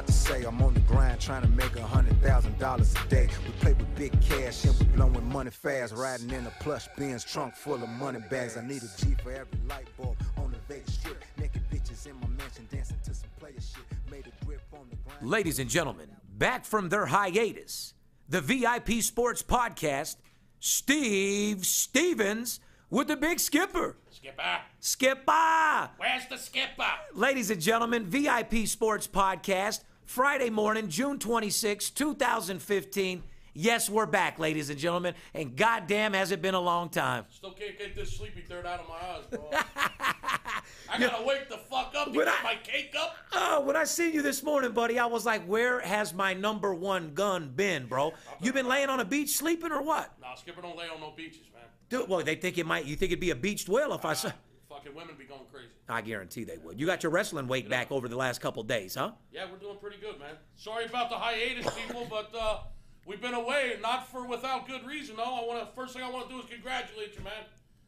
to say I'm on the grind trying to make a hundred thousand dollars a day. We play with big cash and we blowing money fast. Riding in a plush Benz trunk full of money bags. I need a G for every light bulb on the Vegas strip. Naked bitches in my mansion dancing to some player shit. Made a grip on the grind. Ladies and gentlemen, back from their hiatus, the VIP Sports Podcast, Steve Stevens with the Big Skipper. Skipper, Skipper! where's the skipper? Ladies and gentlemen, VIP Sports Podcast, Friday morning, June 26, 2015. Yes, we're back, ladies and gentlemen, and goddamn has it been a long time. Still can't get this sleepy third out of my eyes, bro. I gotta wake the fuck up to get I- my cake up. Oh, when I seen you this morning, buddy, I was like, where has my number one gun been, bro? You been laying on a beach sleeping or what? Nah, skipper don't lay on no beaches. Dude, well, they think it might, you think it'd be a beached whale if I said. Fucking women be going crazy. I guarantee they would. You got your wrestling weight back over the last couple days, huh? Yeah, we're doing pretty good, man. Sorry about the hiatus, people, but uh, we've been away, not for without good reason. though. I want to. First thing I want to do is congratulate you, man.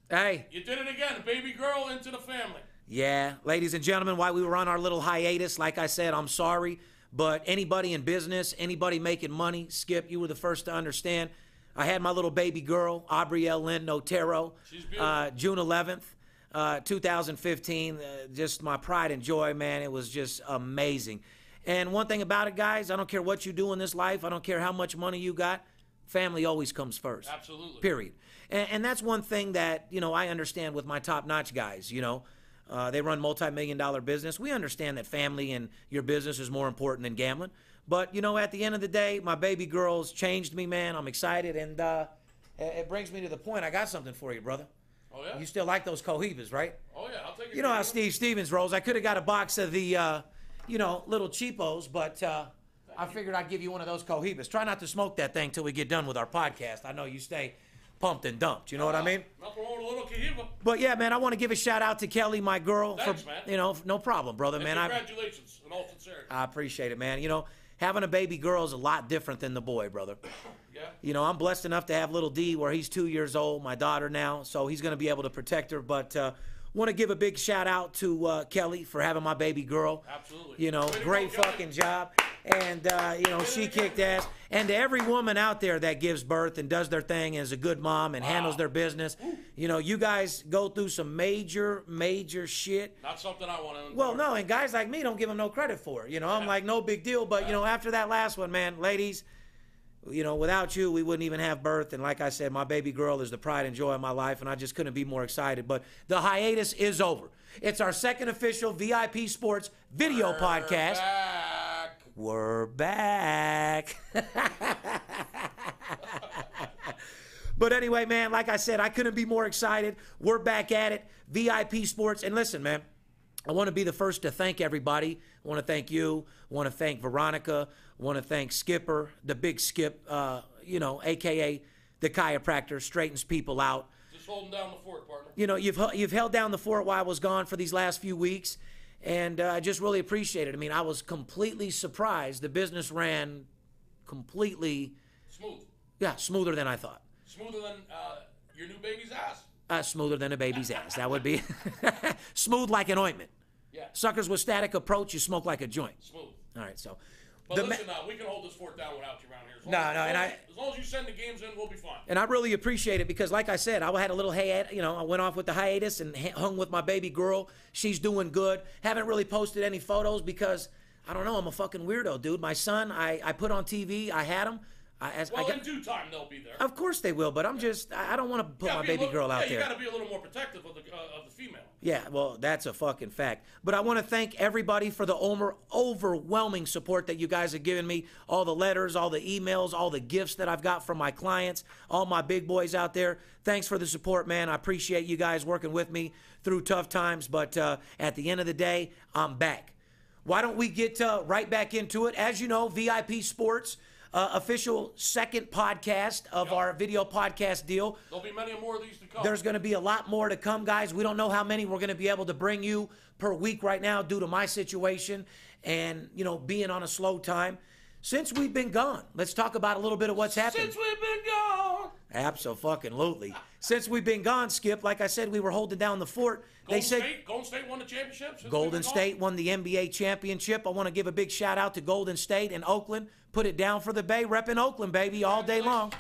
Hey, You did it again, baby girl into the family. yeah, ladies and gentlemen, while we were on our little hiatus, like I said, I'm sorry, but anybody in business, anybody making money, Skip, you were the first to understand. I had my little baby girl, Aubrielle Lynn Notero, She's beautiful. uh, June 11th, uh, 2015. Uh, just my pride and joy, man. It was just amazing. And one thing about it, guys, I don't care what you do in this life, I don't care how much money you got, family always comes first. Absolutely. Period. And, and that's one thing that you know I understand with my top-notch guys. You know, uh, they run multi-million dollar business. We understand that family and your business is more important than gambling. But you know, at the end of the day, my baby girl's changed me, man. I'm excited, and uh, it, brings me to the point. I got something for you, brother. Oh yeah. You still like those cohibas, right? oh yeah. I'll take it. You know how Steve Stevens rolls. I could have got a box of the, uh, you know, little cheapos, but uh, I figured I'd give you one of those cohibas. Try not to smoke that thing till we get done with our podcast. I know you stay pumped and dumped. You know what I mean? Nothing wrong with a little Cohiba. But yeah, man, I want to give a shout out to Kelly, my girl. Thanks, for, man. You know, no problem, brother, man. I, Congratulations, in all sincerity. I appreciate it, man. You know, having a baby girl is a lot different than the boy, brother. yeah. You know, I'm blessed enough to have little D where he's two years old, my daughter now, so he's going to be able to protect her. But uh, want to give a big shout out to uh, Kelly for having my baby girl. Absolutely. You know, great go, fucking job. And, uh, you know, she kicked ass. And to every woman out there that gives birth and does their thing and is a good mom and handles their business, you know, you guys go through some major, major shit. Not something I want to. Well, no, and guys like me don't give them no credit for it. You know, I'm like, no big deal. But, you know, after that last one, man, ladies, you know, without you, we wouldn't even have birth. And like I said, my baby girl is the pride and joy of my life, and I just couldn't be more excited. But the hiatus is over. It's our second official VIP Sports video podcast. Back. We're back. but anyway, man, like I said, I couldn't be more excited. We're back at it. VIP Sports. And listen, man, I want to be the first to thank everybody. I want to thank you. I want to thank Veronica. I want to thank Skipper, the big Skip, uh, you know, AKA the chiropractor, straightens people out Just holding down the fort, partner. you know, you've you've held down the fort while I was gone for these last few weeks, and uh, I just really appreciate it. I mean, I was completely surprised. The business ran completely, Smooth. yeah, smoother than I thought. Smoother than uh, your new baby's ass. Uh, smoother than a baby's ass. That would be smooth like an ointment. Yeah. Suckers with static approach, you smoke like a joint. Smooth. All right, so. But the ma- listen, uh, we can hold this fort down without you around here. As long No, as, no, as and I- as, as long as you send the games in, we'll be fine. and I really appreciate it because, like I said, I had a little hiatus. You know, I went off with the hiatus and hung with my baby girl. She's doing good. Haven't really posted any photos because I don't know. I'm a fucking weirdo, dude. My son, I, I put on TV. I had him. I, as, Well, I in due time, they'll be there. of course they will, but I'm just I I don't want to put my baby little- girl out yeah, there. You got to be a little more protective of the uh, of the female. Yeah, well, that's a fucking fact. But I want to thank everybody for the over, overwhelming support that you guys have given me. All the letters, all the emails, all the gifts that I've got from my clients, all my big boys out there. Thanks for the support, man. I appreciate you guys working with me through tough times. But uh, at the end of the day, I'm back. Why don't we get uh, right back into it? As you know, VIP Sports, uh, official second podcast of our video podcast deal. There'll be many more of these to come. There's going to be a lot more to come, guys. We don't know how many we're going to be able to bring you per week right now due to my situation and, you know, being on a slow time. Since we've been gone, let's talk about a little bit of what's happened. Since we've been gone. Absolutely. Since we've been gone, Skip, like I said, we were holding down the fort. Golden they said State, Golden State won the championship. since Golden? State won the NBA championship. I want to give a big shout out to Golden State and Oakland. Put it down for the Bay, repping Oakland, baby, all day long.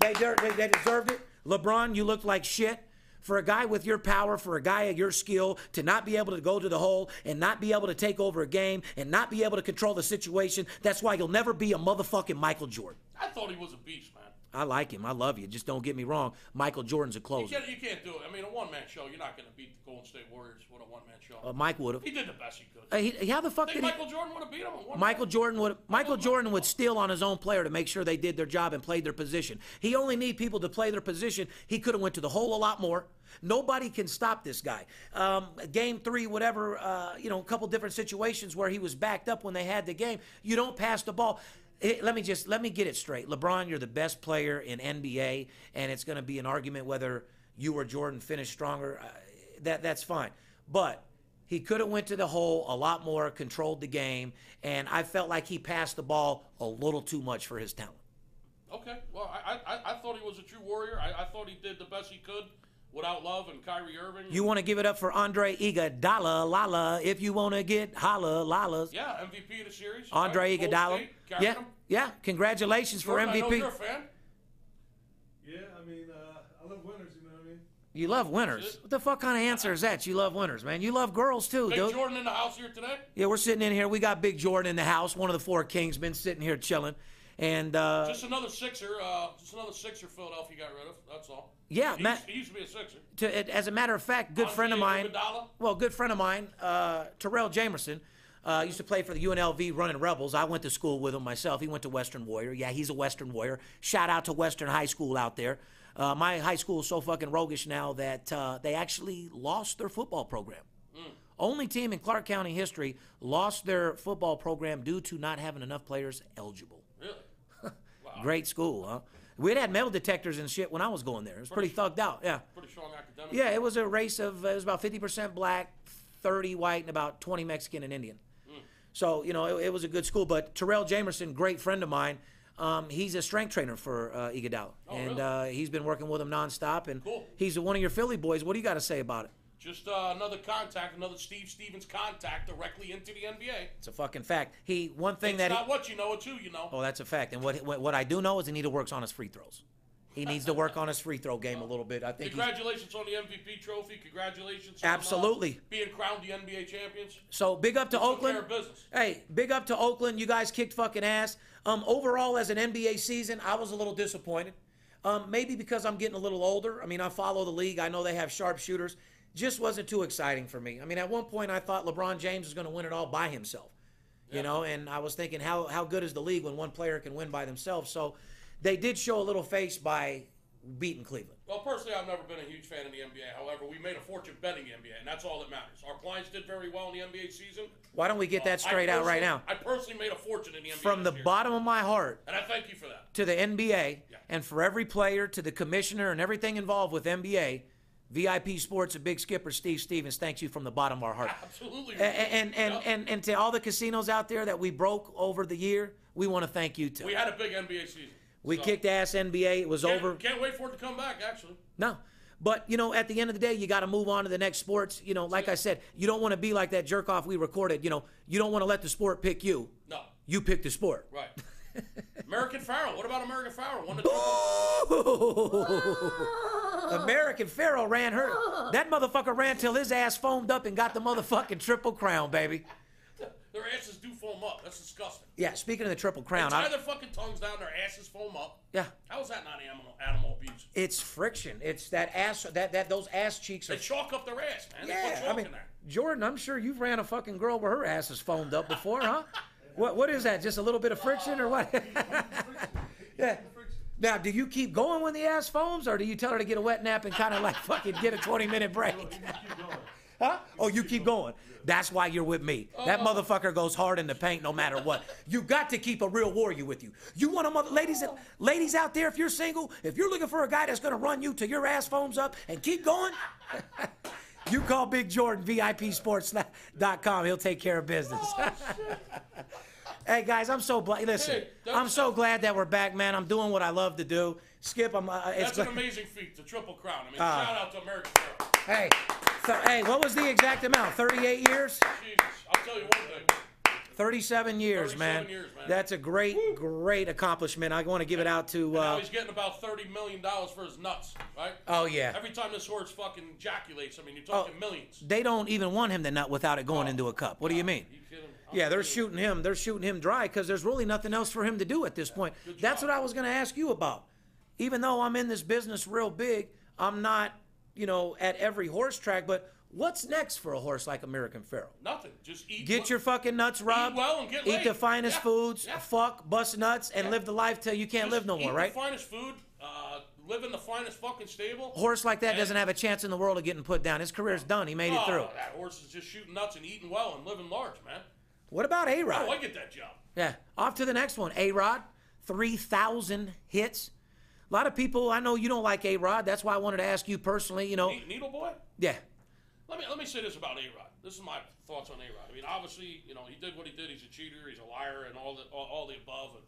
They, they, they deserved it. LeBron, you looked like shit. For a guy with your power, for a guy of your skill, to not be able to go to the hole and not be able to take over a game and not be able to control the situation, that's why you'll never be a motherfucking Michael Jordan. I thought he was a beast, man. I like him. I love you. Just don't get me wrong. Michael Jordan's a You can't, you can't do it. I mean, a one man show, you're not going to beat the Golden State Warriors with a one man show. Uh, Mike would have. he did the best he could. Uh, he, how the fuck Think did he? Michael Jordan would have beat him? Michael man? Jordan would Michael Jordan would steal on his own player to make sure they did their job and played their position. He only need people to play their position. He could have went to the hole a lot more. Nobody can stop this guy. Um, game three, whatever, uh, you know, a couple different situations where he was backed up when they had the game. You don't pass the ball. Eh, let me just let me get it straight. LeBron, you're the best player in NBA, and it's going to be an argument whether you or Jordan finished stronger. Uh, that that's fine, but he could have went to the hole a lot more, controlled the game, and I felt like he passed the ball a little too much for his talent. Okay. Well, I, I, I thought he was a true warrior. I, I thought he did the best he could without Love and Kyrie Irving. You want to give it up for Andre Iguodala, Lala, if you want to get holla, Lalas. yeah, MVP of the series. Andre right? Iguodala. State, Yeah, him. yeah. Congratulations for Jordan, I know MVP. you're a fan. Yeah, I mean, uh, I love winners, you know what I mean? You love winners. What the fuck kind of answer is that? You love winners, man. You love girls too, Big dude. Jordan in the house here today. Yeah, we're sitting in here. We got Big Jordan in the house. One of the four kings been sitting here chilling, and uh, Just another Sixer. Uh, just another Sixer Philadelphia got rid of. That's all. Yeah, he, Matt- used, he used to be a Sixer. to, as a matter of fact, good friend of mine. Iguodala? Well, good friend of mine, uh, Terrell Jamerson, uh, used to play for the UNLV running Rebels. I went to school with him myself. He went to Western Warrior. Yeah, he's a Western Warrior. Shout out to Western High School out there. Uh, my high school is so fucking roguish now that uh, they actually lost their football program. Only team in Clark County history lost their football program due to not having enough players eligible. Great school, huh? We'd had metal detectors and shit when I was going there. It was pretty thugged out. Yeah. Pretty strong academic. Yeah, it was a race of it was about fifty percent black, thirty white, and about twenty Mexican and Indian. So you know it, it was a good school. But Terrell Jamerson, great friend of mine, um, he's a strength trainer for uh, Iguodala, and really? uh, he's been working with him nonstop. And Cool. he's one of your Philly boys. What do you got to say about it? Just uh, another contact, another Steve Stevens contact directly into the NBA. It's a fucking fact. He one thing It's that he, not what you know, it's who you know. oh that's a fact. And what, what what I do know is he needs to work on his free throws. He needs to work on his free throw game a little bit. I think Congratulations on the MVP trophy. Congratulations on uh, Absolutely. being crowned the NBA champions. So big up to care Oakland. of business. Hey, big up to Oakland. You guys kicked fucking ass. Um, overall, as an NBA season, I was a little disappointed. Um, maybe because I'm getting a little older. I mean, I follow the league. I know they have sharpshooters. Just wasn't too exciting for me. I mean, at one point, I thought LeBron James was going to win it all by himself. You know, and I was thinking, how how good is the league when one player can win by themselves? So, they did show a little face by beating Cleveland. Well, personally, I've never been a huge fan of the NBA. However, we made a fortune betting the NBA, and that's all that matters. Our clients did very well in the NBA season. Why don't we get that uh, I straight out right now? I personally made a fortune in the NBA. From the year. bottom of my heart, And I thank you for that. to the NBA Yeah. and for every player to the commissioner and everything involved with NBA, VIP Sports, a big skipper, Steve Stevens, thanks you from the bottom of our heart. Absolutely. A- And and, Yep. and and to all the casinos out there that we broke over the year, we want to thank you too. we had a big NBA season. We So, kicked ass NBA. It was Can't, over. Can't wait for it to come back. Actually, No. But you know, at the end of the day, you got to move on to the next sports. You know, like I said, you don't want to be like that jerk off we recorded. You know, you don't want to let the sport pick you. no. You pick the sport. Right. American Pharoah. What about American Pharoah? Won the triple- American Pharoah ran her. That motherfucker ran till his ass foamed up and got the motherfucking triple crown, baby. Their asses do foam up. That's disgusting. Yeah, speaking of the triple They crown, tie I, their fucking tongues down. Their asses foam up. yeah, How is that not animal animal abuse? it's friction. It's that ass. That that those ass cheeks are. They chalk up their ass, man. They put Yeah, chalk I mean, in there. Jordan, I'm sure you've ran a fucking girl where her ass is foamed up before, huh? What what is that? Just a little bit of friction or what? yeah. Now, do you keep going when the ass foams, or do you tell her to get a wet nap and kind of like fucking get a 20 minute break? Huh? Oh, you keep going. That's why you're with me. That motherfucker goes hard in the paint no matter what. You got to keep a real warrior with you. You want a mother, ladies, ladies out there, if you're single, if you're looking for a guy that's gonna run you till your ass foams up and keep going, you call Big Jordan, VIPSports.com. He'll take care of business. Hey guys, I'm so glad. Listen, Hey, I'm so glad that we're back, man. I'm doing what I love to do. Skip, I'm. Uh, it's That's an amazing feat, the triple crown. I mean, Ah. shout out to American Pharoah. Hey, th- hey, what was the exact amount? 38 years? Jesus, I'll tell you one thing. 37 years, 37 man. years, man. That's a great, great accomplishment. I want to give it out to. now Uh, he's getting about thirty million dollars for his nuts, right? oh yeah. Every time this horse fucking ejaculates, I mean, you're talking Oh. millions. They don't even want him to nut without it going Oh, into a cup. What do you mean? Yeah, they're shooting him. They're shooting him dry because there's really nothing else for him to do at this point. That's what I was going to ask you about. Even though I'm in this business real big, I'm not, you know, at every horse track. But what's next for a horse like American Pharoah? Nothing. Just eat. Get what- your fucking nuts rubbed. well and get eat laid. the finest Yeah, foods. yeah. Fuck, bust nuts, and Yeah. live the life till you can't just live no eat more, the right? finest food. Uh, live in the finest fucking stable. Horse like that And- doesn't have a chance in the world of getting put down. His career's done. He made it Oh, through. That horse is just shooting nuts and eating well and living large, man. What about A Rod? do I get that job? Yeah. Off to the next one. A Rod, 3,000 hits. A lot of people, I know you don't like A Rod. That's why I wanted to ask you personally, you know. Needle boy. Yeah. Let me let me say this about A Rod. This is my thoughts on A Rod. I mean, obviously, you know, he did what he did. He's a cheater. He's a liar, and all the all, all the above. And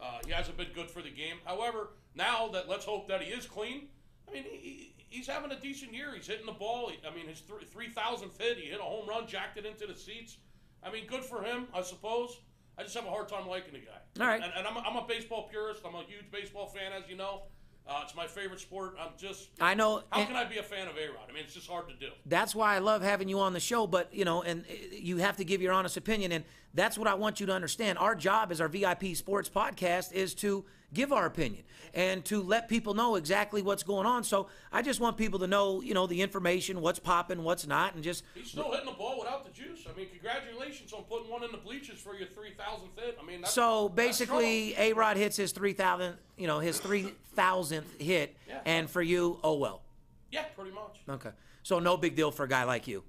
uh, he hasn't been good for the game. However, now that let's hope that he is clean. I mean, he, he, he's having a decent year. He's hitting the ball. He- I mean, his three three thousandth hit. He hit a home run, jacked it into the seats. I mean, good for him, I suppose. I just have a hard time liking the guy. All right. And, and I'm, a, I'm a baseball purist. I'm a huge baseball fan, as you know. Uh, it's my favorite sport. I'm just. I know. How can I be a fan of A Rod? I mean, it's just hard to do. that's why I love having you on the show, but, you know, and uh, you have to give your honest opinion. And that's what I want you to understand. Our job as our VIP Sports podcast is to give our opinion and to let people know exactly what's going on. So I just want people to know, you know, the information, what's popping, what's not, and just He's still hitting the ball without the juice. I mean, congratulations on putting one in the bleachers for your 3,000th hit. I mean, that's, So basically. A Rod hits his three thousand, you know, his three thousandth hit, Yeah. and for you, oh well. yeah, pretty much. Okay, so no big deal for a guy like you.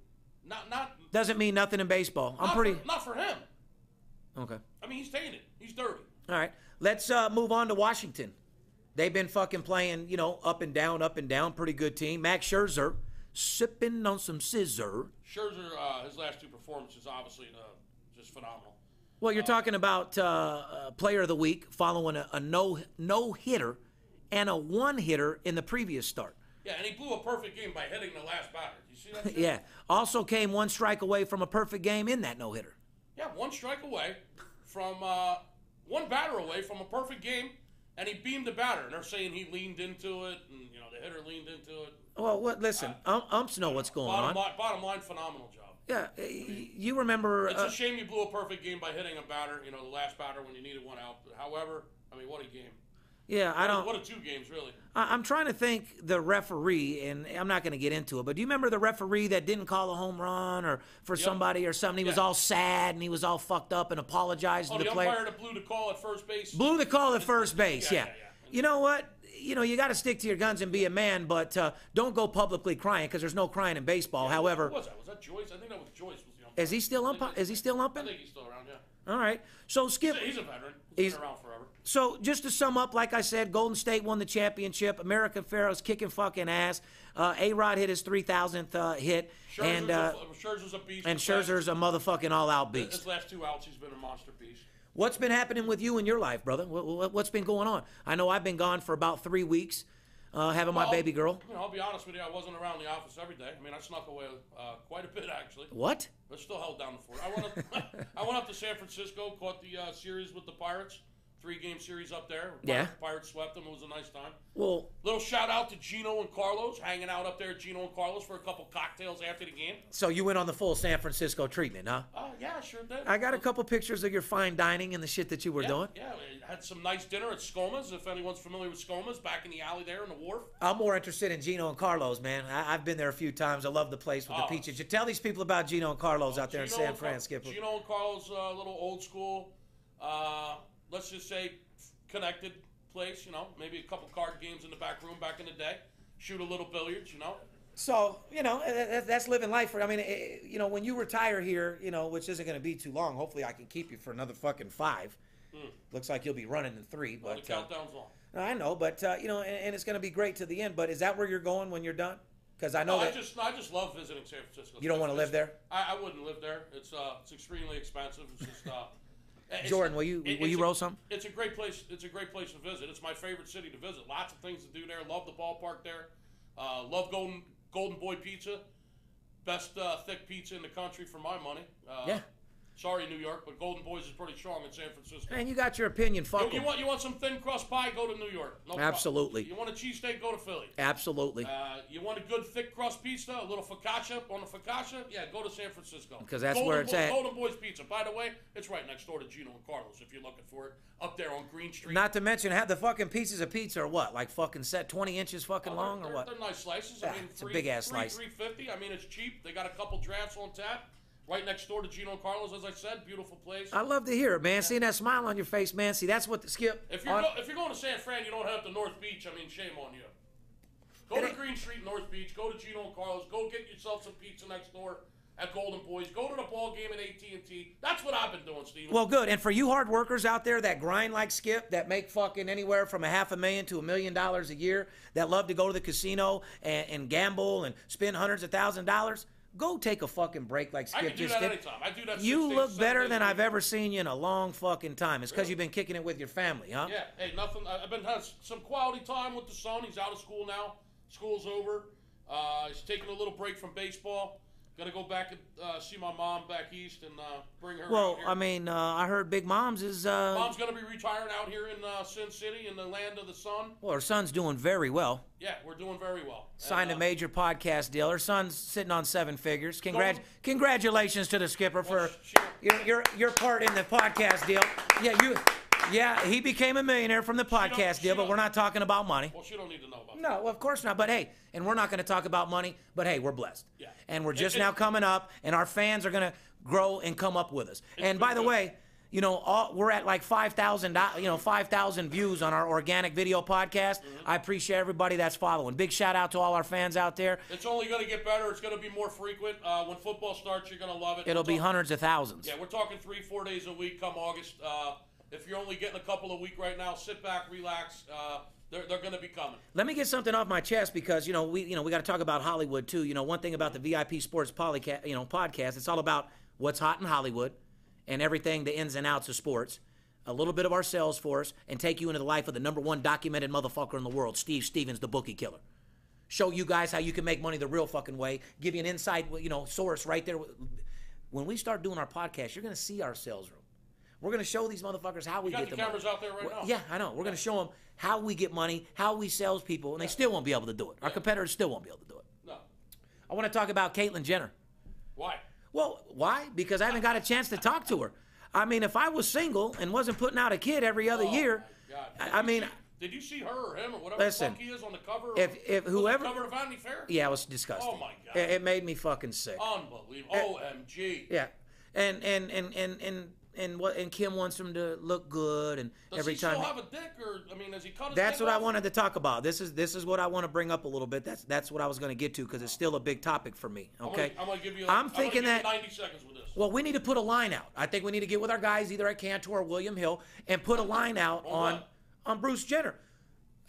Not, not, Doesn't mean nothing in baseball. I'm pretty For, not for him. Okay. I mean, he's tainted. He's dirty. All right, let's uh, move on to Washington. They've been fucking playing, you know, up and down, up and down. Pretty good team. Max Scherzer sipping on some scissor. Scherzer, uh, his last two performances, obviously, uh, just phenomenal. Well, you're talking about uh, uh, player of the week following a, a no no hitter and a one hitter in the previous start. Yeah, and he blew a perfect game by hitting the last batter. You see that? Yeah. Also came one strike away from a perfect game in that no hitter. Yeah, one strike away from uh, one batter away from a perfect game, and he beamed the batter. And they're saying he leaned into it, and you know the hitter leaned into it. Well, what? Listen, um, umps know what's going Bottom on. line, bottom line, phenomenal job. Yeah, y- you remember? It's Uh, a shame you blew a perfect game by hitting a batter. You know the last batter when you needed one out. But however, I mean, what a game! Yeah, I don't. What a two games, really. I- I'm trying to think the referee, and I'm not going to get into it, but do you remember the referee that didn't call a home run or for somebody or something? He was all sad and he was all fucked up and apologized Oh, to the the player. umpire that blew the call at first base. Blew the call at first base. Yeah, Yeah. yeah, yeah. You know what? You know you got to stick to your guns and be a man, but uh, don't go publicly crying because there's no crying in baseball. However, was that? Was that Joyce? I think that was Joyce. Was the umpire. is he still ump- Is he still I think he's still around. Yeah. All right. So skip. He's a veteran. He's around forever. So just to sum up, like I said, Golden State won the championship. American Pharoah's kicking fucking ass. Uh, a Rod hit his three thousandth uh, hit, Scherzer's, and uh, a, Scherzer's a beast. and Scherzer's a motherfucking all-out beast. His last two outs, he's been a monster beast. What's been happening with you in your life, brother? What, what, what's been going on? I know I've been gone for about three weeks, uh, having my baby girl. You know, I'll be honest with you. I wasn't around the office every day. I mean, I snuck away uh, quite a bit actually, What? but still held down the fort. I went up. I went up to San Francisco, caught the uh, series with the Pirates, three game series up there. Yeah. Pirates swept them. It was a nice time. Well, Little shout out to Gino and Carlos, hanging out up there at Gino and Carlos for a couple cocktails after the game. so you went on the full San Francisco treatment, huh? Oh yeah, I sure did. I got a couple pictures of your fine dining and the shit that you were yeah, doing. Yeah, had some nice dinner at Scoma's. If anyone's familiar with Scoma's, back in the alley there in the wharf. I'm more interested in Gino and Carlos, man. I, I've been there a few times. I love the place with the Oh. peaches. You tell these people about Gino and Carlos out there in San Francisco. Gino and Carl's uh, little old school, uh, let's just say connected place. You know, maybe a couple card games in the back room back in the day. Shoot a little billiards. You know. So you know that- that- that's living life. For I mean, you know, when you retire here, you know, which isn't going to be too long. Hopefully, I can keep you for another fucking five. Looks like you'll be running in three. Well, but the uh, countdown's on. I know. But uh, you know, and, and it's going to be great to the end. But is that where you're going when you're done? Because I know No, I that just I just love visiting San Francisco. you don't want to live there. I, I wouldn't live there. It's uh it's extremely expensive. It's just uh Jordan, will you it- will you a- roll some? It's a great place. It's a great place to visit. It's my favorite city to visit. Lots of things to do there. Love the ballpark there. Uh, love Golden Golden Boy Pizza. Best uh, thick pizza in the country for my money. Uh, Yeah. Sorry, New York, but Golden Boys is pretty strong in San Francisco. Man, you got your opinion. Fuck You, you want you want some thin crust pie? Go to New York. No problem. Absolutely. You want a cheesesteak? Go to Philly. Absolutely. Uh, you want a good thick crust pizza, a little focaccia on the focaccia? Yeah, go to San Francisco. Because that's Golden where it's Boy- at. Golden Boys Pizza. By the way, it's right next door to Gino and Carlos if you're looking for it. Up there on Green Street. Not to mention, have the fucking pieces of pizza are what? Like fucking set 20 inches fucking Oh, long or what? They're, nice slices. Yeah, I mean, it's a big-ass three, slice. 350. I mean, it's cheap. They got a couple drafts on tap. Right next door to Gino and Carlos, as I said. Beautiful place. I love to hear it, man. Seeing that smile on your face, man. See, that's what the skip. If you're on- go, if you're going to San Fran, you don't have to North Beach. I mean, shame on you. Go to Green Street, North Beach. Go to Gino and Carlos. Go get yourself some pizza next door at Golden Boys. Go to the ball game at AT and T. That's what I've been doing, Steven. Well, good. And for you hard workers out there that grind like Skip, that make fucking anywhere from a half a million to a million dollars a year, that love to go to the casino and, and gamble and spend hundreds of thousand dollars, go take a fucking break like I Skip can do just that did. anytime. I do that. You six look better than I've ever seen you in a long fucking time. It's because Really? you've been kicking it with your family, huh? Yeah. Hey, nothing. I've been having some quality time with the son. He's out of school now. School's over. Uh, he's taking a little break from baseball. Gonna go back and uh, see my mom back east and uh, bring her. Well. I mean, uh, I heard Big Mom's is uh, Mom's gonna be retiring out here in uh, Sin City in the land of the sun. well, her son's doing very well. Yeah, we're doing very well. Signed And, a uh, major podcast deal. Her son's sitting on seven figures. Congrat- congratulations to the skipper for Well, she- your, your your part in the podcast deal. Yeah, you. Yeah, he became a millionaire from the podcast deal, but we're not talking about money. Well, she don't need to know about that. No, of course not. But hey, and we're not going to talk about money. But hey, we're blessed. Yeah. And we're just it- now coming up, and our fans are going to grow and come up with us. And by the good. way, you know, all, we're at like five thousand, you know, five thousand views on our organic video podcast. Mm-hmm. I appreciate everybody that's following. Big shout out to all our fans out there. It's only gonna get better. It's gonna be more frequent. Uh, when football starts, you're gonna love it. It'll We're be talking- hundreds of thousands. Yeah, we're talking three, four days a week come August. Uh, if you're only getting a couple a week right now, sit back, relax. Uh, they're they're gonna be coming. Let me get something off my chest because you know we you know we got to talk about Hollywood too. You know one thing about the VIP Sports Polyca- you know podcast, it's all about what's hot in Hollywood and everything the ins and outs of sports. A little bit of our sales force and take you into the life of the number one documented motherfucker in the world, Steve Stevens, the bookie killer. Show you guys how you can make money the real fucking way. Give you an inside you know source right there. When we start doing our podcast, you're gonna see our We're gonna show these motherfuckers how we got get the the cameras money. out there right Well, now. Yeah, I know. We're going to show them how we get money, how we sales people, and they still won't be able to do it. Our competitors still won't be able to do it. No, I want to talk about Caitlyn Jenner. why? Well, why? Because I haven't got a chance to talk to her. I mean, if I was single and wasn't putting out a kid every other Oh, year, God. I, I mean, did you see her or him or whatever Listen, the fuck he is on the cover? if- if whoever- the cover of Vanity Fair. yeah, it was disgusting. Oh, my God. It, it made me fucking sick. Unbelievable. Eh, Omg. Yeah, and and and and and and what? And Kim wants him to look good, and Does every he time. still have a dick, or I mean, has he cut That's what I wanted to talk about. This is this is what I want to bring up a little bit. That's that's what I was going to get to because it's still a big topic for me. I'm Okay, I'm gonna give you. I'm thinking give you that 90 seconds with this. well, we need to put a line out. I think we need to get with our guys either at Cantor or William Hill and put a line out On on what? on Bruce Jenner.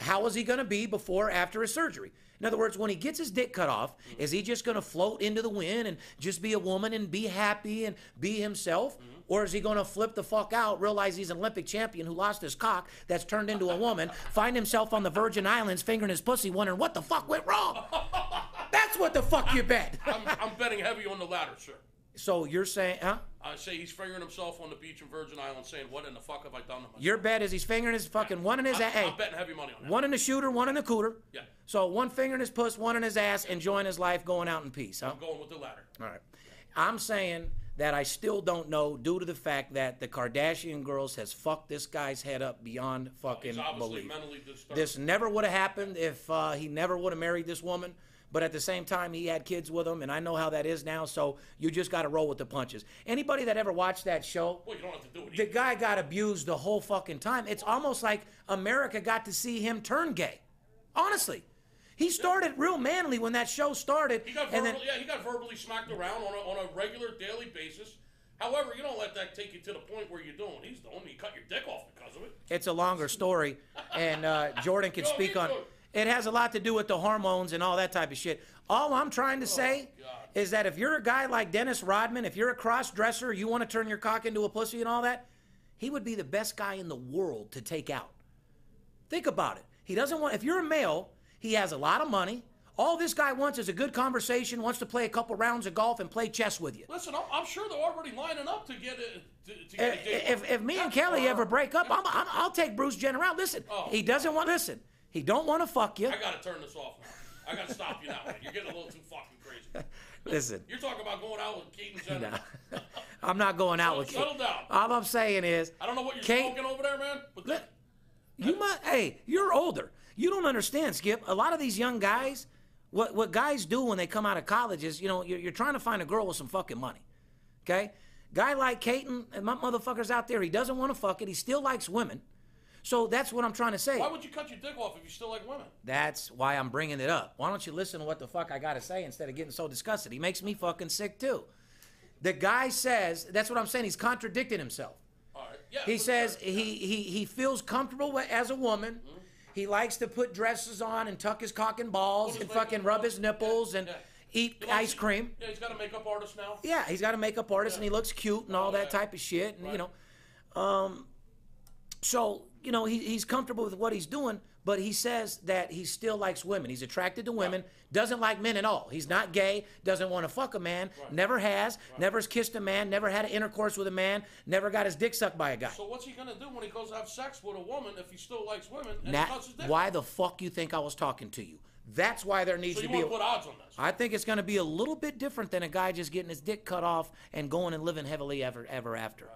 How is he going to be before or after his surgery? In other words, when he gets his dick cut off, Mm-hmm. is he just going to float into the wind and just be a woman and be happy and be himself? Mm-hmm. Or is he going to flip the fuck out, realize he's an Olympic champion who lost his cock that's turned into a woman, find himself on the Virgin Islands fingering his pussy, wondering what the fuck went wrong? That's what the fuck you bet. I'm, I'm betting heavy on the latter, sir. So you're saying, huh? I say he's fingering himself on the beach in Virgin Islands, saying, "What in the fuck have I done to myself?" Your bet is he's fingering his fucking one in his I'm, ass. I'm betting heavy money on that. one in the shooter, one in the cooter. Yeah. So one finger in his puss, one in his ass, enjoying his life, going out in peace, huh? I'm going with the latter. All right. I'm saying that I still don't know due to the fact that the Kardashian girls has fucked this guy's head up beyond fucking He's obviously belief. mentally disturbed. This never would have happened if uh, he never would have married this woman. But at the same time, he had kids with him, and I know how that is now. So you just got to roll with the punches. Anybody that ever watched that show, well, you don't have to do it. the guy got abused the whole fucking time. It's almost like America got to see him turn gay. Honestly. He started real manly when that show started. He got and verbally, then yeah, he got verbally smacked around on a, on a regular daily basis. However, you don't let that take you to the point where you're doing. He's the only you cut your dick off because of it. it's a longer story, and uh, Jordan can Go, speak on it. has a lot to do with the hormones and all that type of shit. All I'm trying to say Oh, God. is that if you're a guy like Dennis Rodman, if you're a cross dresser, you want to turn your cock into a pussy and all that, he would be the best guy in the world to take out. Think about it. He doesn't want, if you're a male, he has a lot of money. All this guy wants is a good conversation, wants to play a couple rounds of golf and play chess with you. Listen, I'm, I'm sure they're already lining up to get it. To, to get a If, date. if, if me and Kelly ever break up, I'm, I'm, I'll take Bruce Jenner out. Listen, Oh. he doesn't want, listen, he don't want to fuck you. I gotta turn this off now. I gotta stop you now, man. You're getting a little too fucking crazy. Listen, You're talking about going out with Keaton Jenner. no. I'm not going out with Settle Kate. down. All I'm saying is, I don't know what you're Kate- smoking over there, man. But Look, You might. Hey, you're older. You don't understand, Skip. A lot of these young guys, what what guys do when they come out of college is, you know, you're, you're trying to find a girl with some fucking money. Okay, guy like Caton and my motherfuckers out there, he doesn't want to fuck it. He still likes women. So that's what I'm trying to say. why would you cut your dick off if you still like women? That's why I'm bringing it up. Why don't you listen to what the fuck I got to say instead of getting so disgusted? He makes me fucking sick too. The guy says, that's what I'm saying. He's contradicting himself. All right. Yeah. He says he, he, he feels comfortable as a woman. Mm-hmm. He likes to put dresses on and tuck his cock and balls and fucking rub his nipples and Yeah. eat ice cream. Yeah, he's got a makeup artist now. Yeah, he's got a makeup artist and he looks cute and all Oh, that yeah. type of shit. And, you know, um, so, you know, he, he's comfortable with what he's doing, but he says that he still likes women. He's attracted to women, doesn't like men at all. He's not gay, doesn't want to fuck a man, never has, never has kissed a man, never had an intercourse with a man, never got his dick sucked by a guy. So what's he gonna do when he goes to have sex with a woman if he still likes women and Now, he cuts his dick? why the fuck you think I was talking to you? That's why there needs So to be. want A, to put odds on this? I think it's going to be a little bit different than a guy just getting his dick cut off and going and living heavily ever ever after.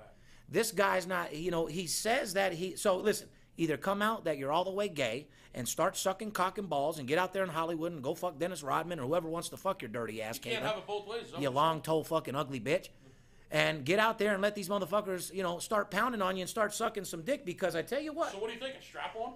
This guy's not. You know, he says that he. So listen, either come out that you're all the way gay and start sucking cock and balls and get out there in Hollywood and go fuck Dennis Rodman or whoever wants to fuck your dirty ass. you can't have it both ways. you long toed fucking ugly bitch. And get out there and let these motherfuckers, you know, start pounding on you and start sucking some dick because I tell you what, So what do you think? A strap on?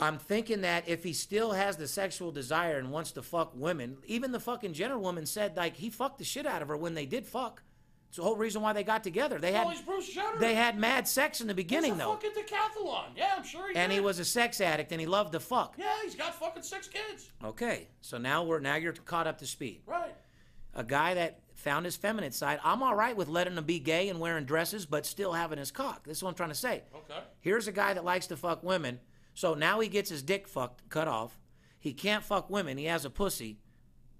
I'm thinking that if he still has the sexual desire and wants to fuck women, even the fucking Jenner woman said like he fucked the shit out of her when they did fuck. It's the whole reason why they got together. They had he's Bruce Jenner. they had mad sex in the beginning He's a though, fucking decathlon. Yeah, I'm sure he and he was a sex addict and he loved to fuck. Yeah, he's got fucking six kids. Okay, so now we're now you're caught up to speed. Right. A guy that found his feminine side. I'm all right with letting him be gay and wearing dresses, but still having his cock. This is what I'm trying to say. Okay. Here's a guy that likes to fuck women. So now he gets his dick fucked, cut off. He can't fuck women. He has a pussy.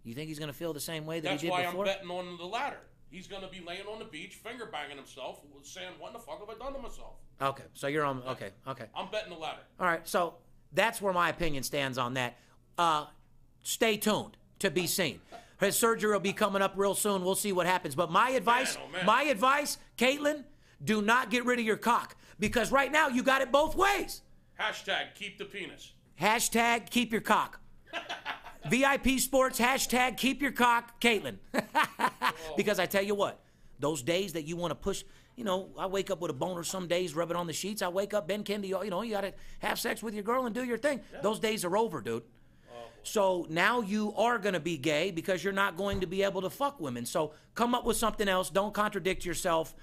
You think he's going to feel the same way that That's he did before? That's why? I'm betting on the latter. He's gonna be laying on the beach, finger banging himself, saying, "What the fuck have I done to myself?" Okay, so you're on. Okay, okay. I'm betting the latter. All right, so that's where my opinion stands on that. Uh, stay tuned to be seen. His surgery will be coming up real soon. We'll see what happens. But my advice, Man, oh, man. my advice, Caitlyn, do not get rid of your cock because right now you got it both ways. Hashtag keep the penis. Hashtag keep your cock. VIP Sports, hashtag keep your cock, Caitlyn. because I tell you what, those days that you want to push, you know, I wake up with a boner some days, rub it on the sheets. I wake up, Ben Kendi, you know, you got to have sex with your girl and do your thing. Those days are over, dude. So now you are going to be gay because you're not going to be able to fuck women. So come up with something else. Don't contradict yourself.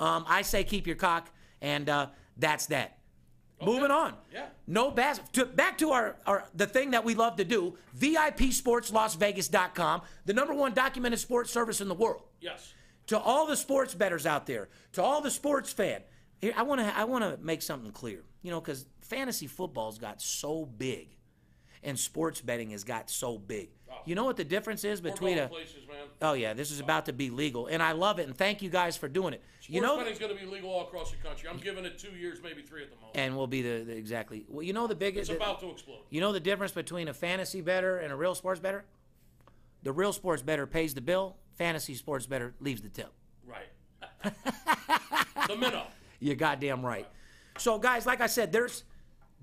Um, I say keep your cock, and uh, that's that. Oh, Moving on. Yeah. No bas- to, back to our, our the thing that we love to do, VIPSportsLasVegas.com, the number one documented sports service in the world. Yes. To all the sports bettors out there, to all the sports fan, here I want to I want to make something clear. You know, because fantasy football's got so big, and sports betting has got so big. Oh. You know what the difference is between a places, oh yeah, this is about to be legal, and I love it, and thank you guys for doing it. you know, betting's going to be legal all across the country. I'm giving it two years, maybe three at the most. and we'll be the, the exactly. Well, you know the biggest. it's about to explode. You know the difference between a fantasy better and a real sports better? The real sports better pays the bill, fantasy sports better leaves the tip. Right. the minnow. You're goddamn right. So, guys, like I said, there's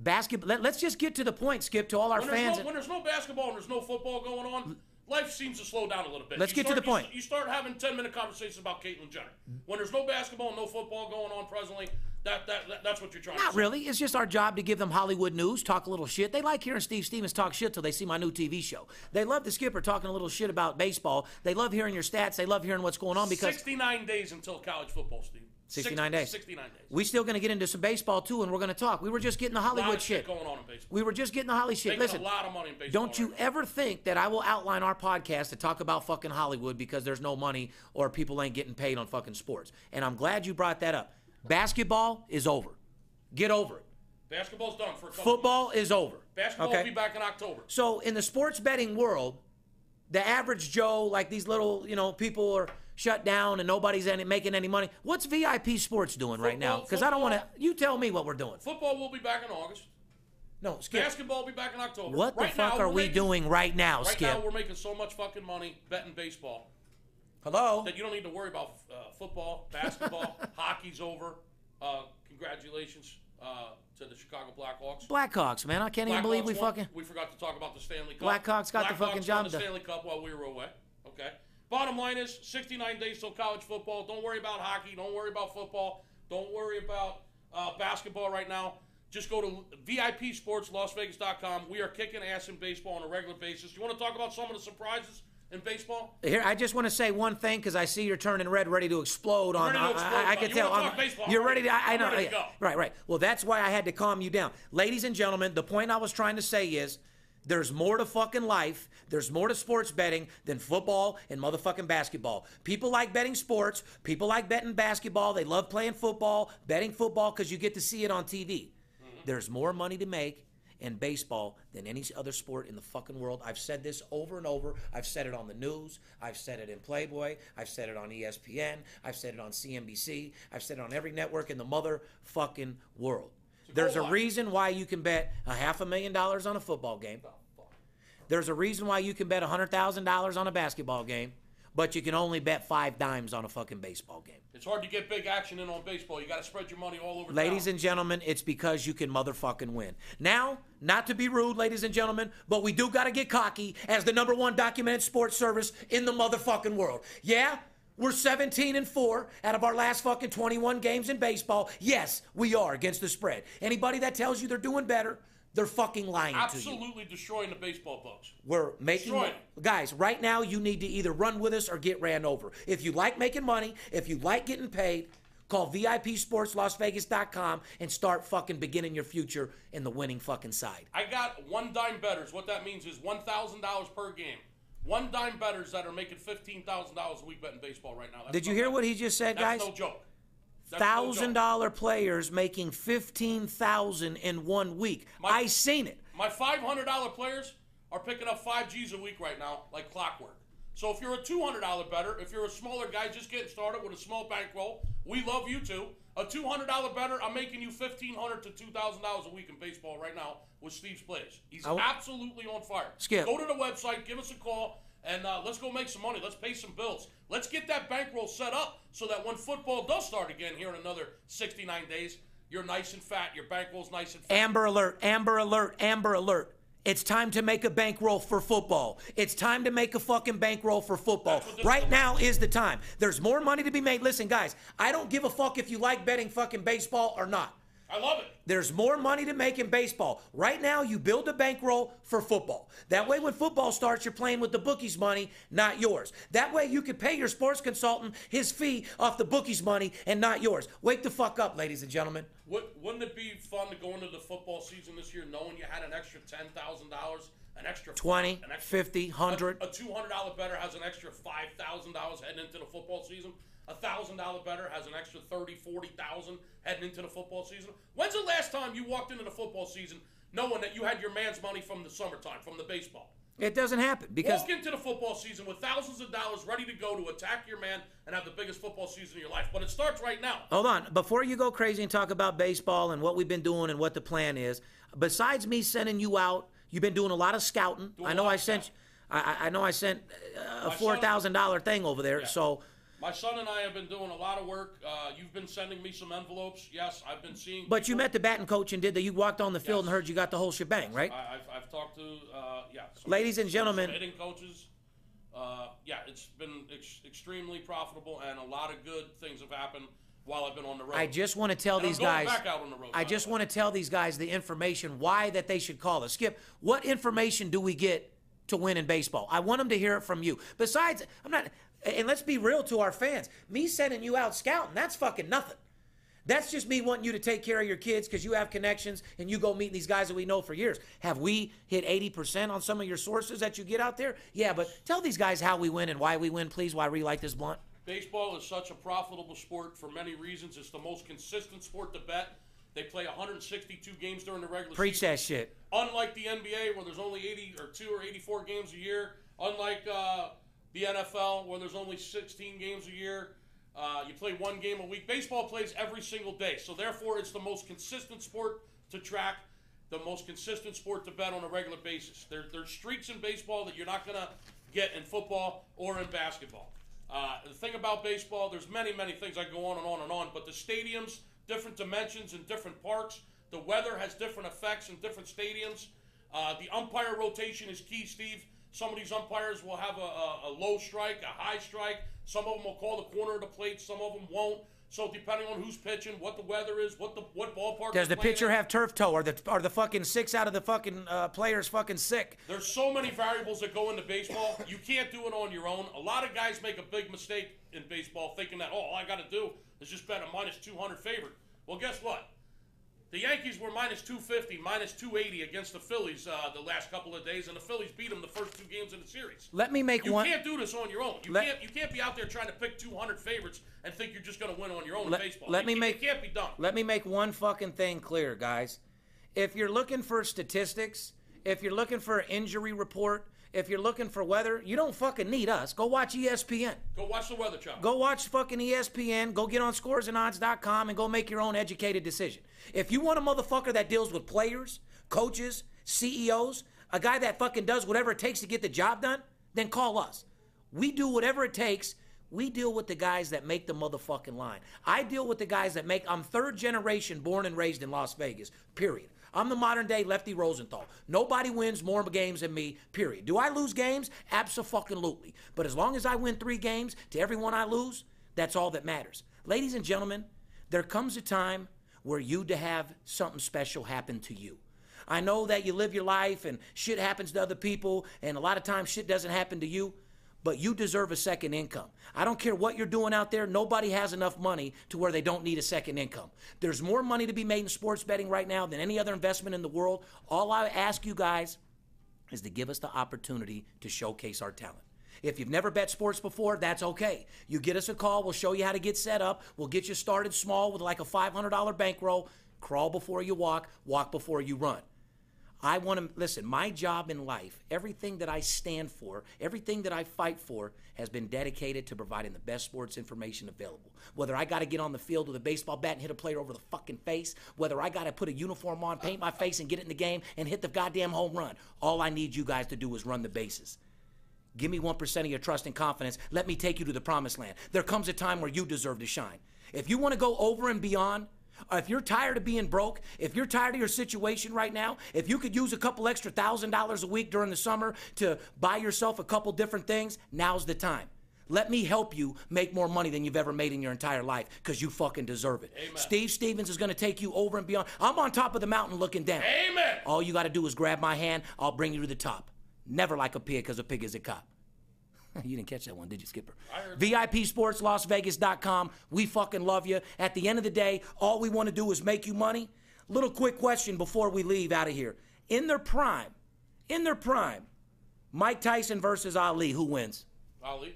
basketball. Let, us just get to the point, Skip, to all our When fans. no, when there's no basketball and there's no football going on, life seems to slow down a little bit. Let's You get to start- the point. You, you start having 10 minute conversations about Caitlyn Jenner. When there's no basketball and no football going on presently, that, that, that that's what you're trying to Not really. It's just our job to give them Hollywood news, talk a little shit. They like hearing Steve Stevens talk shit till they see my new TV show. They love the skipper talking a little shit about baseball. They love hearing your stats. They love hearing what's going on because 69 days until college football, Steve. 69 days. 69 days. we still going to get into some baseball too, and we're going to talk. We were just getting the a lot Hollywood of shit shit. going on in baseball. We were just getting the Hollywood shit. Making Listen, a lot of money in baseball. Don't you right ever think that I will outline our podcast to talk about fucking Hollywood because there's no money or people ain't getting paid on fucking sports. And I'm glad you brought that up. Basketball is over. Get over it. Basketball's done for a couple Football is over. Basketball okay? will be back in October. So in the sports betting world, the average Joe, like these little, you know, people are shut down and nobody's any, making any money. What's VIP Sports doing right now? Because I don't want to. You tell me what we're doing. Football will be back in August. No, Skip. Basketball will be back in October. What the fuck now, are we're making- doing right now, Right Skip? now, we're making so much fucking money betting baseball Hello. that you don't need to worry about uh, football, basketball, hockey's over. Uh, congratulations uh, to the Chicago Blackhawks. Blackhawks, man. I can't even believe we won. fucking. We forgot to talk about the Stanley Cup. Blackhawks got the fucking job the done. Stanley Cup while we were away. Okay. Bottom line is 69 days till college football. Don't worry about hockey. Don't worry about football. Don't worry about uh, basketball right now. Just go to VIPSportsLasVegas.com. We are kicking ass in baseball on a regular basis. You want to talk about some of the surprises in baseball? Here, I just want to say one thing because I see you're turning red, ready to explode on. ready to I- explode, I, I, but can you tell. I'm- talk baseball, I'm you're ready ready- to. I, I know. ready to go. Right, right. Well, that's why I had to calm you down, ladies and gentlemen. The point I was trying to say is. There's more to fucking life. There's more to sports betting than football and motherfucking basketball. People like betting sports. People like betting basketball. They love playing football, betting football because you get to see it on TV. Mm-hmm. There's more money to make in baseball than any other sport in the fucking world. I've said this over and over. I've said it on the news. I've said it in Playboy. I've said it on ESPN. I've said it on CNBC. I've said it on every network in the motherfucking world. There's a reason why you can bet a half a million dollars on a football game. There's a reason why you can bet $100,000 on a basketball game, but you can only bet five dimes on a fucking baseball game. It's hard to get big action in on baseball. You got to spread your money all over Ladies town. and gentlemen, it's because you can motherfucking win. Now, not to be rude, ladies and gentlemen, but we do got to get cocky as the number one documented sports service in the motherfucking world. Yeah, we're 17 and 4 out of our last fucking 21 games in baseball. Yes, we are against the spread. Anybody that tells you they're doing better, they're fucking lying to you. Absolutely destroying the baseball books. We're making Destroy guys right now. You need to either run with us or get ran over. If you like making money, if you like getting paid, call VIPSportsLasVegas.com and start fucking beginning your future in the winning fucking side. I got one dime betters. What that means is one thousand dollars per game. One dime betters that are making fifteen thousand dollars a week betting baseball right now. That's Did you hear what he just said, That's guys? no joke. Thousand dollar dollar players making fifteen thousand in one week. I seen it. My five hundred dollar players are picking up five G's a week right now, like clockwork. So if you're a two hundred dollar better, if you're a smaller guy just getting started with a small bankroll, we love you too. A two hundred dollar better, I'm making you fifteen hundred to two thousand dollars a week in baseball right now with Steve's plays. He's absolutely on fire. Skip. Go to the website, give us a call, and uh, let's go make some money. Let's pay some bills. Let's get that bankroll set up so that when football does start again here in another 69 days, you're nice and fat. Your bankroll's nice and fat. Amber alert, amber alert, amber alert. It's time to make a bankroll for football. It's time to make a fucking bankroll for football. That's what this Right now is the time. There's more money to be made. Listen, guys, I don't give a fuck if you like betting fucking baseball or not. I love it. There's more money to make in baseball. Right now, you build a bankroll for football. That way, when football starts, you're playing with the bookies' money, not yours. That way, you can pay your sports consultant his fee off the bookies' money and not yours. Wake the fuck up, ladies and gentlemen. Would, wouldn't it be fun to go into the football season this year knowing you had an extra ten thousand dollars, an extra 20, an extra, 50, 100. A, a two hundred dollar better has an extra five thousand dollars heading into the football season. A thousand dollar better has an extra thirty, forty thousand heading into the football season. When's the last time you walked into the football season knowing that you had your man's money from the summertime, from the baseball? It doesn't happen because Walk into the football season with thousands of dollars ready to go to attack your man and have the biggest football season of your life. But it starts right now. Hold on. Before you go crazy and talk about baseball and what we've been doing and what the plan is, besides me sending you out, you've been doing a lot of scouting. Doing I know I sent, I, I- I know I sent uh, a four thousand dollar thing over there. Yeah. So, My son and I have been doing a lot of work. Uh, you've been sending me some envelopes. Yes, I've been seeing. but you met the batting coach and did that. You walked on the field and heard you got the whole shebang, right? I, I've, I've talked to uh, yeah. some- Ladies and gentlemen- hitting coaches. Uh, yeah, it's been ex- extremely profitable, and a lot of good things have happened while I've been on the road. I just want to tell And I'm these going guys. back out on the road, I just want to tell these guys the information why that they should call us. Skip, what information do we get to win in baseball? I want them to hear it from you. Besides, I'm not. And let's be real to our fans. Me sending you out scouting, that's fucking nothing. That's just me wanting you to take care of your kids because you have connections and you go meet these guys that we know for years. Have we hit 80% on some of your sources that you get out there? Yeah, but tell these guys how we win and why we win, please, why we like this blunt. Baseball is such a profitable sport for many reasons. It's the most consistent sport to bet. They play 162 games during the regular season. Preach season. that shit. Unlike the NBA, where there's only 80 or two or 84 games a year. Unlike uh, the NFL, where there's only 16 games a year. Uh, you play one game a week. Baseball plays every single day, so therefore it's the most consistent sport to track, the most consistent sport to bet on a regular basis. There, there's streaks in baseball that you're not gonna get in football or in basketball. Uh, the thing about baseball, there's many, many things I go on and on and on, but the stadiums, different dimensions and different parks. The weather has different effects in different stadiums. Uh, the umpire rotation is key, Steve. Some of these umpires will have a, a, a low strike, a high strike. Some of them will call the corner of the plate. Some of them won't. So depending on who's pitching, what the weather is, what the what ballpark. Does the pitcher in. have turf toe? Are the are the fucking six out of the fucking uh, players fucking sick? There's so many variables that go into baseball. You can't do it on your own. A lot of guys make a big mistake in baseball thinking that, oh, all I got to do is just bet a minus 200 favorite. Well, guess what? The Yankees were minus 250, minus 280 against the Phillies uh, the last couple of days, and the Phillies beat them the first two games of the series. Let me make You one. can't do this on your own. You Let- can't. You can't be out there trying to pick 200 favorites and think you're just going to win on your own Let- in baseball. let It me make- It can't be done. Let me make one fucking thing clear, guys. If you're looking for statistics, if you're looking for an injury report, if you're looking for weather, you don't fucking need us. Go watch ESPN. Go watch the weather chart. Go watch fucking ESPN. Go get on scoresandodds.com and go make your own educated decision. If you want a motherfucker that deals with players, coaches, CEOs, a guy that fucking does whatever it takes to get the job done, then call us. We do whatever it takes. We deal with the guys that make the motherfucking line. I deal with the guys that make. I'm third generation born and raised in Las Vegas, period. I'm the modern day Lefty Rosenthal. Nobody wins more games than me, period. Do I lose games? Absolutely. But as long as I win three games to everyone I lose, that's all that matters. Ladies and gentlemen, there comes a time where you to have something special happen to you. I know that you live your life and shit happens to other people, and a lot of times shit doesn't happen to you, but you deserve a second income. I don't care what you're doing out there, nobody has enough money to where they don't need a second income. There's more money to be made in sports betting right now than any other investment in the world. All I ask you guys is to give us the opportunity to showcase our talent. If you've never bet sports before, that's okay. You get us a call, we'll show you how to get set up. We'll get you started small with like a $500 bankroll. Crawl before you walk, walk before you run. I want to listen. My job in life, everything that I stand for, everything that I fight for, has been dedicated to providing the best sports information available. Whether I got to get on the field with a baseball bat and hit a player over the fucking face, whether I got to put a uniform on, paint my face, and get it in the game and hit the goddamn home run, all I need you guys to do is run the bases. Give me 1% of your trust and confidence. Let me take you to the promised land. There comes a time where you deserve to shine. If you want to go over and beyond, if you're tired of being broke, if you're tired of your situation right now, if you could use a couple extra thousand dollars a week during the summer to buy yourself a couple different things, now's the time. Let me help you make more money than you've ever made in your entire life because you fucking deserve it. Steve Stevens is going to take you over and beyond. I'm on top of the mountain looking down. Amen. All you got to do is grab my hand. I'll bring you to the top. Never like a pig because a pig is a cop. you didn't catch that one, did you, Skipper? VIPSportsLasVegas.com. We fucking love you. At the end of the day, all we want to do is make you money. Little quick question before we leave out of here. In their prime, in their prime, Mike Tyson versus Ali, who wins? Ali.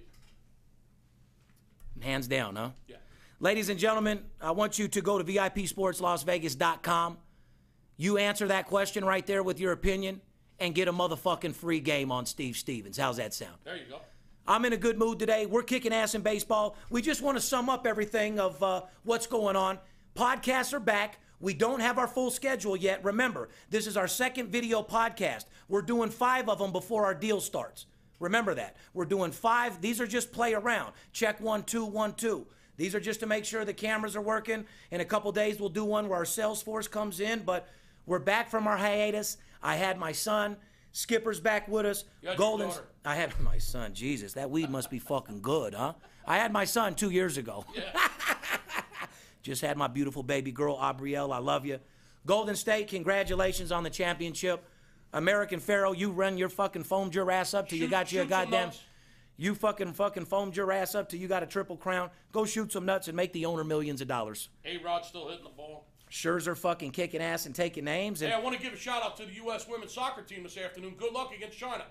Hands down, huh? Yeah. Ladies and gentlemen, I want you to go to VIPSportsLasVegas.com. You answer that question right there with your opinion and get a motherfucking free game on Steve Stevens. How's that sound? There you go. I'm in a good mood today. We're kicking ass in baseball. We just want to sum up everything of uh, what's going on. Podcasts are back. We don't have our full schedule yet. Remember, this is our second video podcast. We're doing five of them before our deal starts. Remember that. We're doing five. These are just play around. Check one, two, one, two. These are just to make sure the cameras are working. In a couple days, we'll do one where our sales force comes in, but we're back from our hiatus. I had my son. Skipper's back with us. You had your Golden's. I had my son. Jesus, that weed must be fucking good, huh? I had my son two years ago. Just had my beautiful baby girl, Abrielle. I love you. Golden State, congratulations on the championship. American Pharoah, you run your fucking foamed your ass up till you got your goddamn. You fucking fucking foamed your ass up till you got a triple crown. Go shoot some nuts and make the owner millions of dollars. A Rod still hitting the ball. Scherzer fucking kicking ass and taking names. And Hey, I want to give a shout out to the U.S. women's soccer team this afternoon. Good luck against China.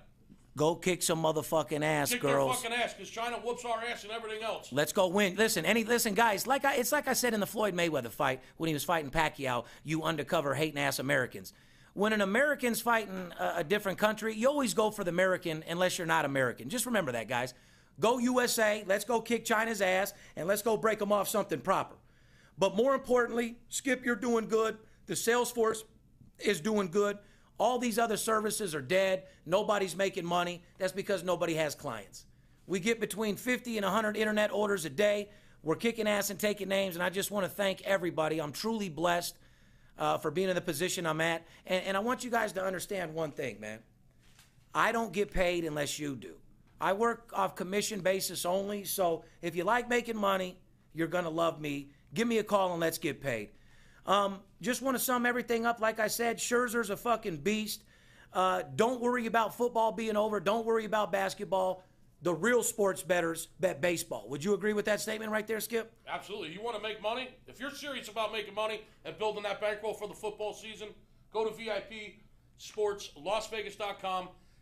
Go kick some motherfucking ass, Kick girls. Kick their fucking ass because China whoops our ass and everything else. Let's go win. Listen, any listen, guys. Like I, it's like I said in the Floyd Mayweather fight when he was fighting Pacquiao. You undercover hating ass Americans. When an American's fighting a, a different country, you always go for the American unless you're not American. Just remember that, guys. Go USA. Let's go kick China's ass and let's go break them off something proper. But more importantly, Skip, you're doing good. The sales force is doing good. All these other services are dead. Nobody's making money. That's because nobody has clients. We get between 50 and 100 internet orders a day. We're kicking ass and taking names, and I just want to thank everybody. I'm truly blessed uh, for being in the position I'm at. And, and I want you guys to understand one thing, man. I don't get paid unless you do. I work off commission basis only, so if you like making money, you're going to love me. Give me a call and let's get paid. Um, just want to sum everything up. Like I said, Scherzer's a fucking beast. Uh, don't worry about football being over. Don't worry about basketball. The real sports betters bet baseball. Would you agree with that statement right there, Skip? Absolutely. You want to make money? If you're serious about making money and building that bankroll for the football season, go to VIP Sports.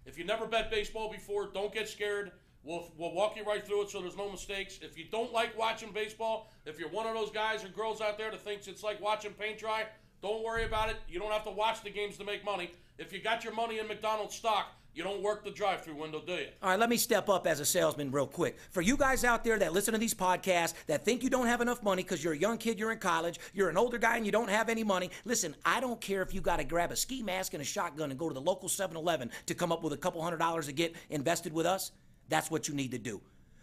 If you never bet baseball before, don't get scared. We'll, we'll walk you right through it so there's no mistakes. If you don't like watching baseball, if you're one of those guys or girls out there that thinks it's like watching paint dry, don't worry about it. You don't have to watch the games to make money. If you got your money in McDonald's stock, you don't work the drive through window, do you? All right, let me step up as a salesman real quick. For you guys out there that listen to these podcasts that think you don't have enough money because you're a young kid, you're in college, you're an older guy, and you don't have any money, listen, I don't care if you got to grab a ski mask and a shotgun and go to the local 7 Eleven to come up with a couple hundred dollars to get invested with us. That's what you need to do.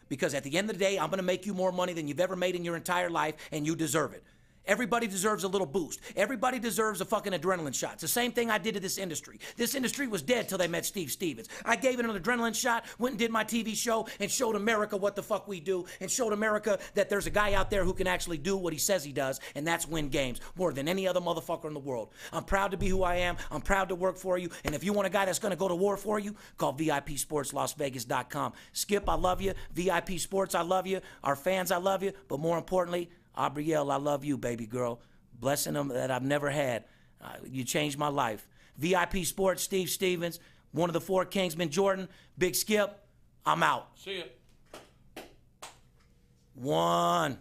Because at the end of the day, I'm going to make you more money than you've ever made in your entire life, and you deserve it. Everybody deserves a little boost. Everybody deserves a fucking adrenaline shot. It's the same thing I did to this industry. This industry was dead till they met Steve Stevens. I gave it an adrenaline shot, went and did my TV show, and showed America what the fuck we do, and showed America that there's a guy out there who can actually do what he says he does, and that's win games more than any other motherfucker in the world. I'm proud to be who I am. I'm proud to work for you. And if you want a guy that's going to go to war for you, call VIPSportsLasVegas.com. Skip, I love you. VIP Sports, I love you. Our fans, I love you. But more importantly, Abrielle, I love you, baby girl. Blessing them that I've never had. Uh, you changed my life. VIP Sports, Steve Stevens, one of the four Kingsmen, Jordan, Big Skip. I'm out. See ya. One.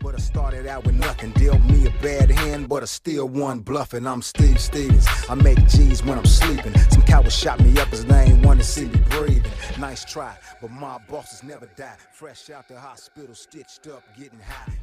But I started out with nothing. Dealt me a bad hand, but I still won bluffing. I'm Steve Stevens. I make G's when I'm sleeping. Some coward shot me up cause they ain't want to see me breathing. Nice try, but my bosses never die. Fresh out the hospital, stitched up, getting high.